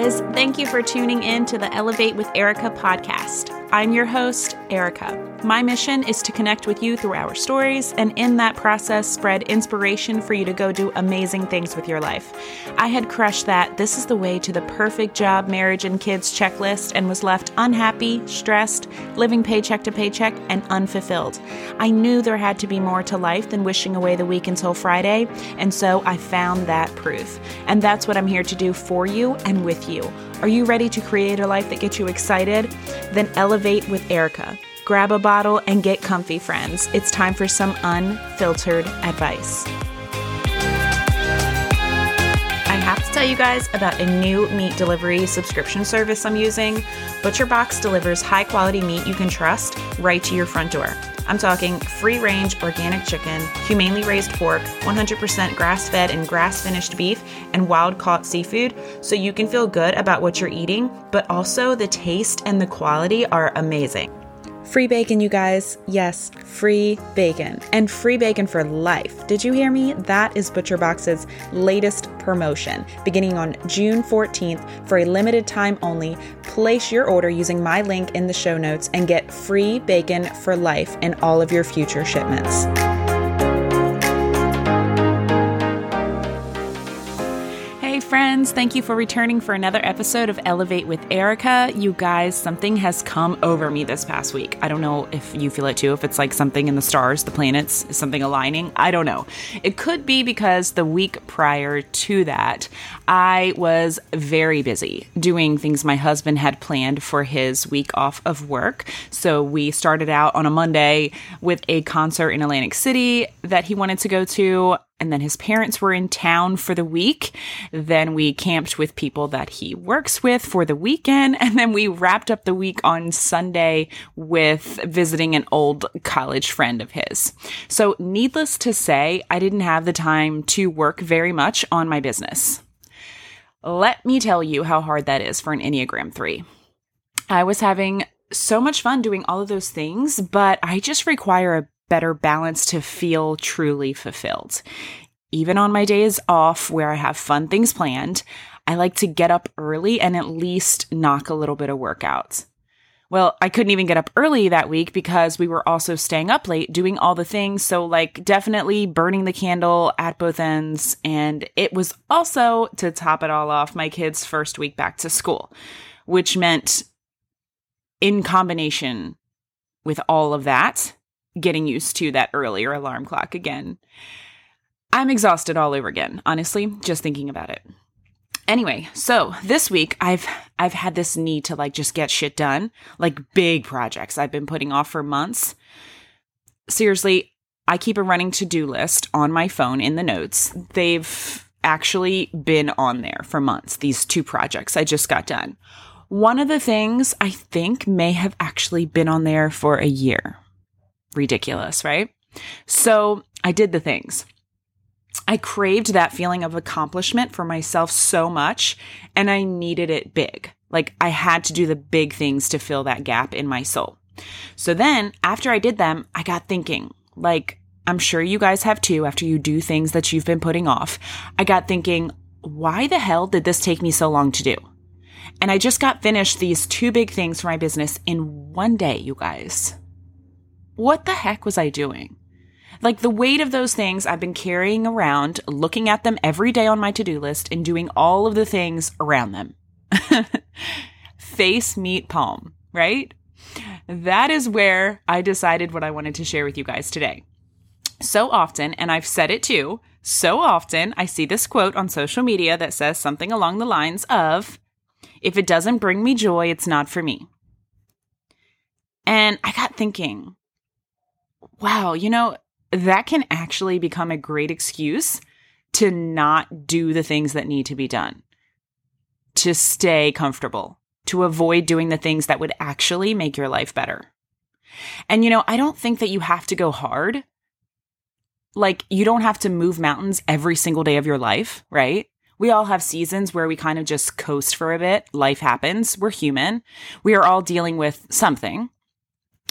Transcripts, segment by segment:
guys. Thank you for tuning in to the Elevate with Erica podcast. I'm your host, Erica. My mission is to connect with you through our stories and in that process spread inspiration for you to go do amazing things with your life. I had crushed that this is the way to the perfect job, marriage, and kids checklist and was left unhappy, stressed, living paycheck to paycheck, and unfulfilled. I knew there had to be more to life than wishing away the week until Friday, and so I found that proof. And that's what I'm here to do for you and with you. Are you ready to create a life that gets you excited? Then elevate with Erica. Grab a bottle and get comfy, friends. It's time for some unfiltered advice. Tell you guys about a new meat delivery subscription service I'm using. ButcherBox delivers high quality meat you can trust right to your front door. I'm talking free range organic chicken, humanely raised pork, 100% grass fed and grass finished beef, and wild caught seafood, so you can feel good about what you're eating, but also the taste and the quality are amazing. Free bacon, you guys. Yes, free bacon. And free bacon for life. Did you hear me? That is ButcherBox's latest promotion. Beginning on June 14th, for a limited time only, place your order using my link in the show notes and get free bacon for life in all of your future shipments. Friends. Thank you for returning for another episode of Elevate with Erica. You guys, something has come over me this past week. I don't know if you feel it too, if it's like something in the stars, the planets, something aligning. I don't know. It could be because the week prior to that, I was very busy doing things my husband had planned for his week off of work. So we started out on a Monday with a concert in Atlantic City that he wanted to go to and then his parents were in town for the week. Then we camped with people that he works with for the weekend. And then we wrapped up the week on Sunday with visiting an old college friend of his. So, needless to say, I didn't have the time to work very much on my business. Let me tell you how hard that is for an Enneagram 3. I was having so much fun doing all of those things, but I just require a better balance to feel truly fulfilled. Even on my days off where I have fun things planned, I like to get up early and at least knock a little bit of workout. Well, I couldn't even get up early that week because we were also staying up late doing all the things. So, like, definitely burning the candle at both ends. And it was also, to top it all off, my kids' first week back to school, which meant in combination with all of that, getting used to that earlier alarm clock again. I'm exhausted all over again, honestly, just thinking about it. Anyway, so this week I've I've had this need to like just get shit done, like big projects I've been putting off for months. Seriously, I keep a running to-do list on my phone in the notes. They've actually been on there for months, these two projects I just got done. One of the things I think may have actually been on there for a year ridiculous, right? So I did the things. I craved that feeling of accomplishment for myself so much, and I needed it big. Like I had to do the big things to fill that gap in my soul. So then, after I did them, I got thinking, like, I'm sure you guys have too, after you do things that you've been putting off. I got thinking, why the hell did this take me so long to do? And I just got finished these two big things for my business in one day, you guys what the heck was I doing? Like the weight of those things I've been carrying around, looking at them every day on my to do list and doing all of the things around them. Face, meet, palm, right? That is where I decided what I wanted to share with you guys today. So often, and I've said it too, so often I see this quote on social media that says something along the lines of, if it doesn't bring me joy, it's not for me. And I got thinking, wow, you know, that can actually become a great excuse to not do the things that need to be done, to stay comfortable, to avoid doing the things that would actually make your life better. And, you know, I don't think that you have to go hard. Like, you don't have to move mountains every single day of your life, right? We all have seasons where we kind of just coast for a bit. Life happens. We're human. We are all dealing with something.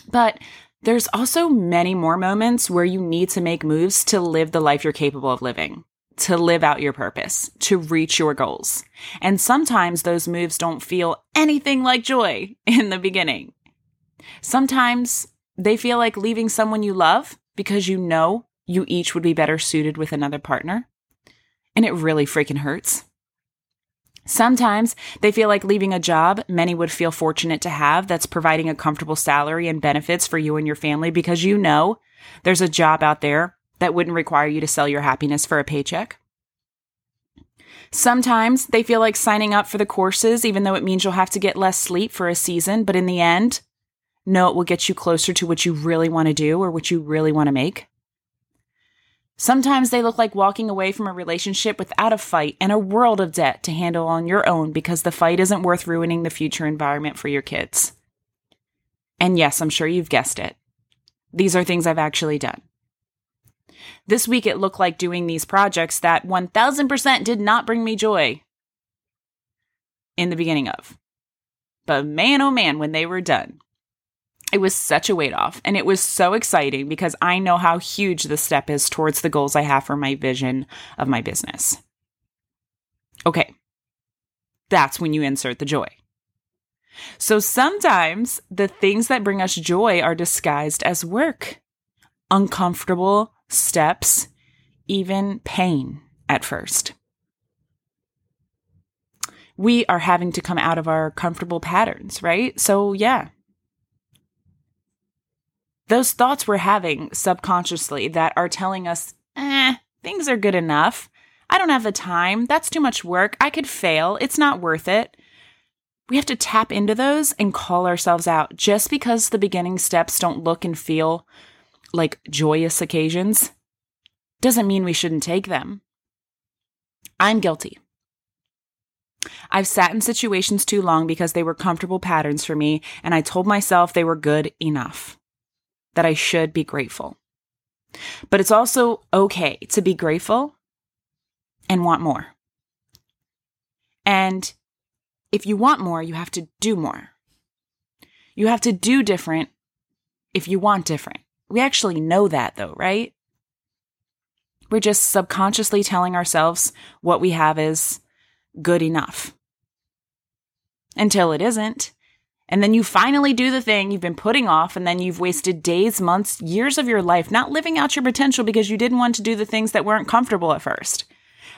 But there's also many more moments where you need to make moves to live the life you're capable of living. to live out your purpose, to reach your goals. And sometimes those moves don't feel anything like joy in the beginning. Sometimes they feel like leaving someone you love because you know you each would be better suited with another partner. And it really freaking hurts. Sometimes they feel like leaving a job many would feel fortunate to have that's providing a comfortable salary and benefits for you and your family because you know there's a job out there that wouldn't require you to sell your happiness for a paycheck. Sometimes they feel like signing up for the courses, even though it means you'll have to get less sleep for a season, but in the end, no, it will get you closer to what you really want to do or what you really want to make. Sometimes they look like walking away from a relationship without a fight and a world of debt to handle on your own because the fight isn't worth ruining the future environment for your kids. And yes, I'm sure you've guessed it. These are things I've actually done. This week it looked like doing these projects that 1000% did not bring me joy in the beginning of. But man, oh man, when they were done, it was such a weight off. And it was so exciting because I know how huge the step is towards the goals I have for my vision of my business. Okay, that's when you insert the joy. So sometimes the things that bring us joy are disguised as work, uncomfortable steps, even pain at first. We are having to come out of our comfortable patterns, right? So, yeah, those thoughts we're having subconsciously that are telling us, eh, things are good enough. I don't have the time. That's too much work. I could fail. It's not worth it. We have to tap into those and call ourselves out. Just because the beginning steps don't look and feel like joyous occasions doesn't mean we shouldn't take them. I'm guilty. I've sat in situations too long because they were comfortable patterns for me, and I told myself they were good enough that I should be grateful. But it's also okay to be grateful and want more. And if you want more, you have to do more. You have to do different if you want different. We actually know that though, right? We're just subconsciously telling ourselves what we have is good enough. Until it isn't. And then you finally do the thing you've been putting off, and then you've wasted days, months, years of your life not living out your potential because you didn't want to do the things that weren't comfortable at first.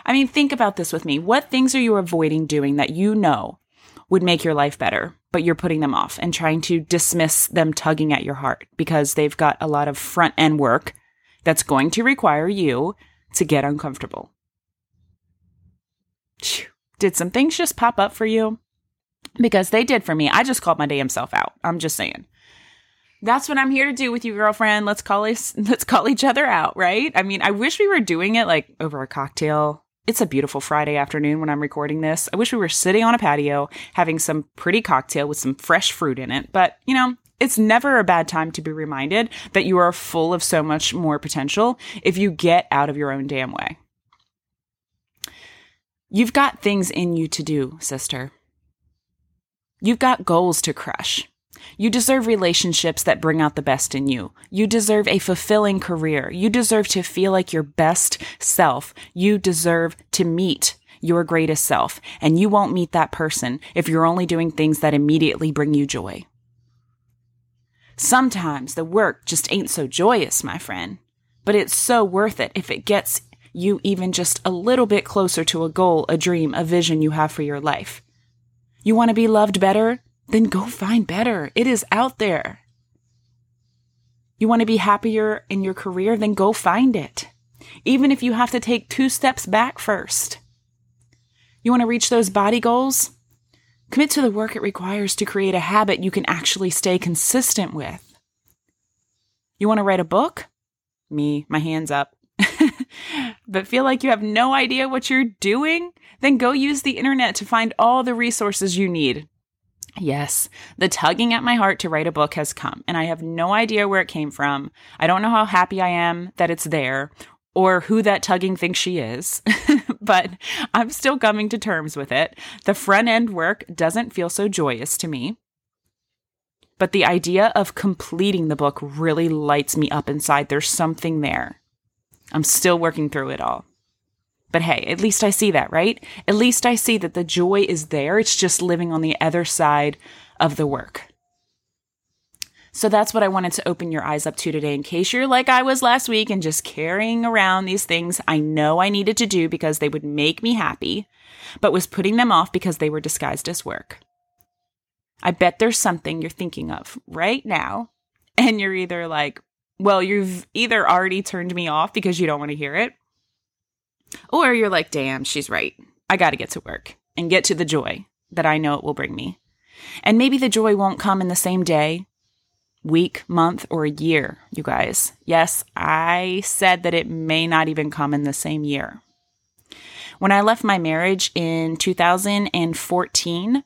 I mean, think about this with me. What things are you avoiding doing that you know would make your life better, but you're putting them off and trying to dismiss them tugging at your heart because they've got a lot of front end work that's going to require you to get uncomfortable? Did some things just pop up for you? Because they did for me. I just called my damn self out. I'm just saying. That's what I'm here to do with you, girlfriend. Let's call us, let's call each other out, right? I mean, I wish we were doing it like over a cocktail. It's a beautiful Friday afternoon when I'm recording this. I wish we were sitting on a patio having some pretty cocktail with some fresh fruit in it. But, you know, it's never a bad time to be reminded that you are full of so much more potential if you get out of your own damn way. You've got things in you to do, sister. You've got goals to crush. You deserve relationships that bring out the best in you. You deserve a fulfilling career. You deserve to feel like your best self. You deserve to meet your greatest self. And you won't meet that person if you're only doing things that immediately bring you joy. Sometimes the work just ain't so joyous, my friend, but it's so worth it if it gets you even just a little bit closer to a goal, a dream, a vision you have for your life. You want to be loved better? Then go find better. It is out there. You want to be happier in your career? Then go find it. Even if you have to take two steps back first. You want to reach those body goals? Commit to the work it requires to create a habit you can actually stay consistent with. You want to write a book? Me, my hands up. But feel like you have no idea what you're doing? Then go use the internet to find all the resources you need. Yes, the tugging at my heart to write a book has come, and I have no idea where it came from. I don't know how happy I am that it's there or who that tugging thinks she is, but I'm still coming to terms with it. The front end work doesn't feel so joyous to me. But the idea of completing the book really lights me up inside. There's something there. I'm still working through it all. But hey, at least I see that, right? At least I see that the joy is there. It's just living on the other side of the work. So that's what I wanted to open your eyes up to today, in case you're like I was last week and just carrying around these things I know I needed to do because they would make me happy, but was putting them off because they were disguised as work. I bet there's something you're thinking of right now, and you're either like, well, you've either already turned me off because you don't want to hear it, or you're like, damn, she's right. I got to get to work and get to the joy that I know it will bring me. And maybe the joy won't come in the same day week, month, or year, you guys. Yes, I said that it may not even come in the same year. When I left my marriage in 2014,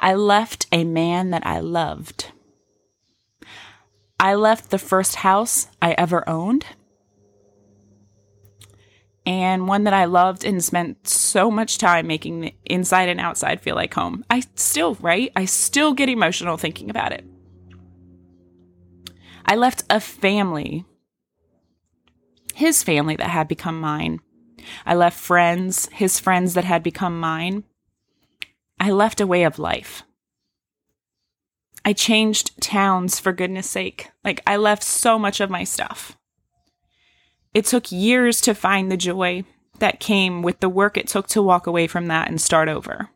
I left a man that I loved. I left the first house I ever owned and one that I loved and spent so much time making the inside and outside feel like home. I still, right? I still get emotional thinking about it. I left a family, his family that had become mine. I left friends, his friends that had become mine. I left a way of life. I changed towns for goodness sake. Like, I left so much of my stuff. It took years to find the joy that came with the work it took to walk away from that and start over.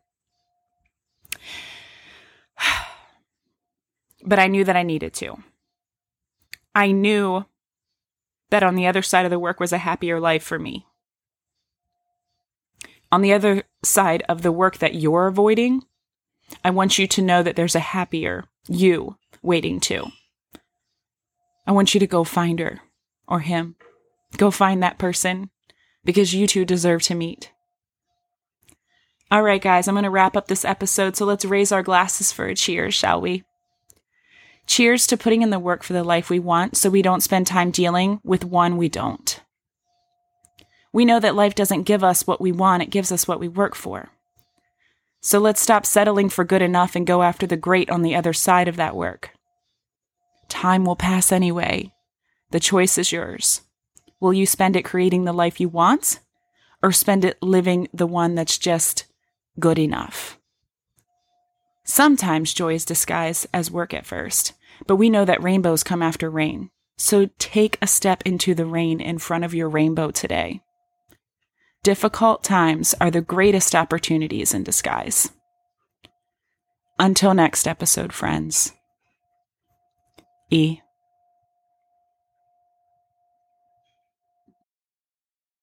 But I knew that I needed to. I knew that on the other side of the work was a happier life for me. On the other side of the work that you're avoiding, I want you to know that there's a happier you waiting too. I want you to go find her or him. Go find that person because you two deserve to meet. All right, guys, I'm going to wrap up this episode, so let's raise our glasses for a cheers, shall we? Cheers to putting in the work for the life we want so we don't spend time dealing with one we don't. We know that life doesn't give us what we want, it gives us what we work for. So let's stop settling for good enough and go after the great on the other side of that work. Time will pass anyway. The choice is yours. Will you spend it creating the life you want or spend it living the one that's just good enough? Sometimes joy is disguised as work at first, but we know that rainbows come after rain. So take a step into the rain in front of your rainbow today. Difficult times are the greatest opportunities in disguise. Until next episode, friends. E.